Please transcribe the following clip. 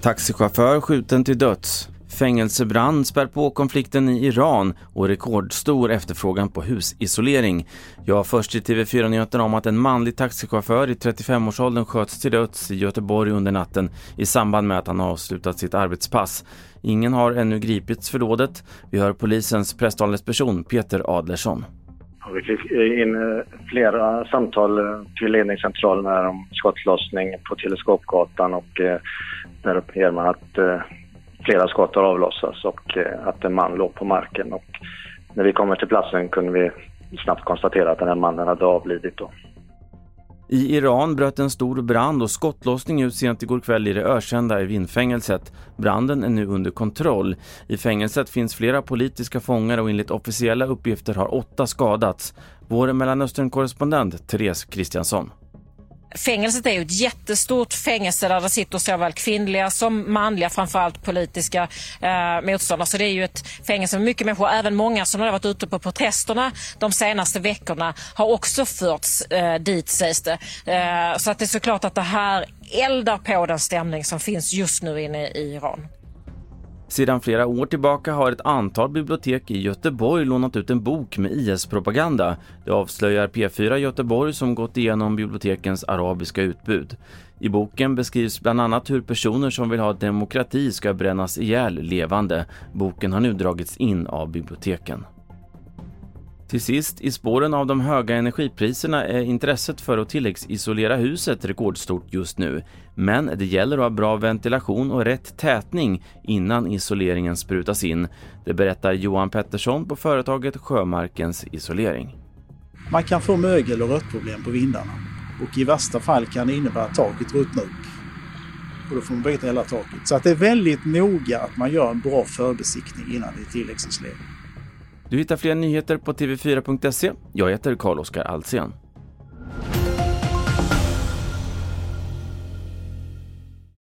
Taxichaufför skjuten till döds. Fängelsebrand spär på konflikten i Iran och rekordstor efterfrågan på husisolering. Jag först i TV4 Nyheterna om att en manlig taxichaufför i 35-årsåldern sköts till döds i Göteborg under natten i samband med att han avslutat sitt arbetspass. Ingen har ännu gripits för dådet. Vi hör polisens presstalesperson Peter Adlersson. Vi fick in eh, flera samtal eh, till ledningscentralen här om skottlossning på Teleskopgatan och eh, där uppger man att eh, flera skott har avlossats och att en man låg på marken. Och när vi kommer till platsen kunde vi snabbt konstatera att den här mannen hade avlidit. Då. I Iran bröt en stor brand och skottlossning ut sent igår kväll i det ökända Evinfängelset. Branden är nu under kontroll. I fängelset finns flera politiska fångar och enligt officiella uppgifter har åtta skadats. Vår Mellanöstern-korrespondent Therese Kristiansson. Fängelset är ju ett jättestort fängelse där det sitter såväl kvinnliga som manliga, framförallt politiska eh, motståndare. Så det är ju ett fängelse med mycket människor. Även många som har varit ute på protesterna de senaste veckorna har också förts eh, dit sägs det. Eh, så att det är såklart att det här eldar på den stämning som finns just nu inne i Iran. Sedan flera år tillbaka har ett antal bibliotek i Göteborg lånat ut en bok med IS-propaganda. Det avslöjar P4 Göteborg som gått igenom bibliotekens arabiska utbud. I boken beskrivs bland annat hur personer som vill ha demokrati ska brännas ihjäl levande. Boken har nu dragits in av biblioteken. Till sist, i spåren av de höga energipriserna är intresset för att tilläggsisolera huset rekordstort just nu. Men det gäller att ha bra ventilation och rätt tätning innan isoleringen sprutas in. Det berättar Johan Pettersson på företaget Sjömarkens isolering. Man kan få mögel och rötproblem på vindarna och i värsta fall kan det innebära att taket ruttnar upp. Och då får man byta hela taket. Så att det är väldigt noga att man gör en bra förbesiktning innan det är tilläggsisolering. Du hittar fler nyheter på tv4.se. Jag heter Carl-Oskar Alsen.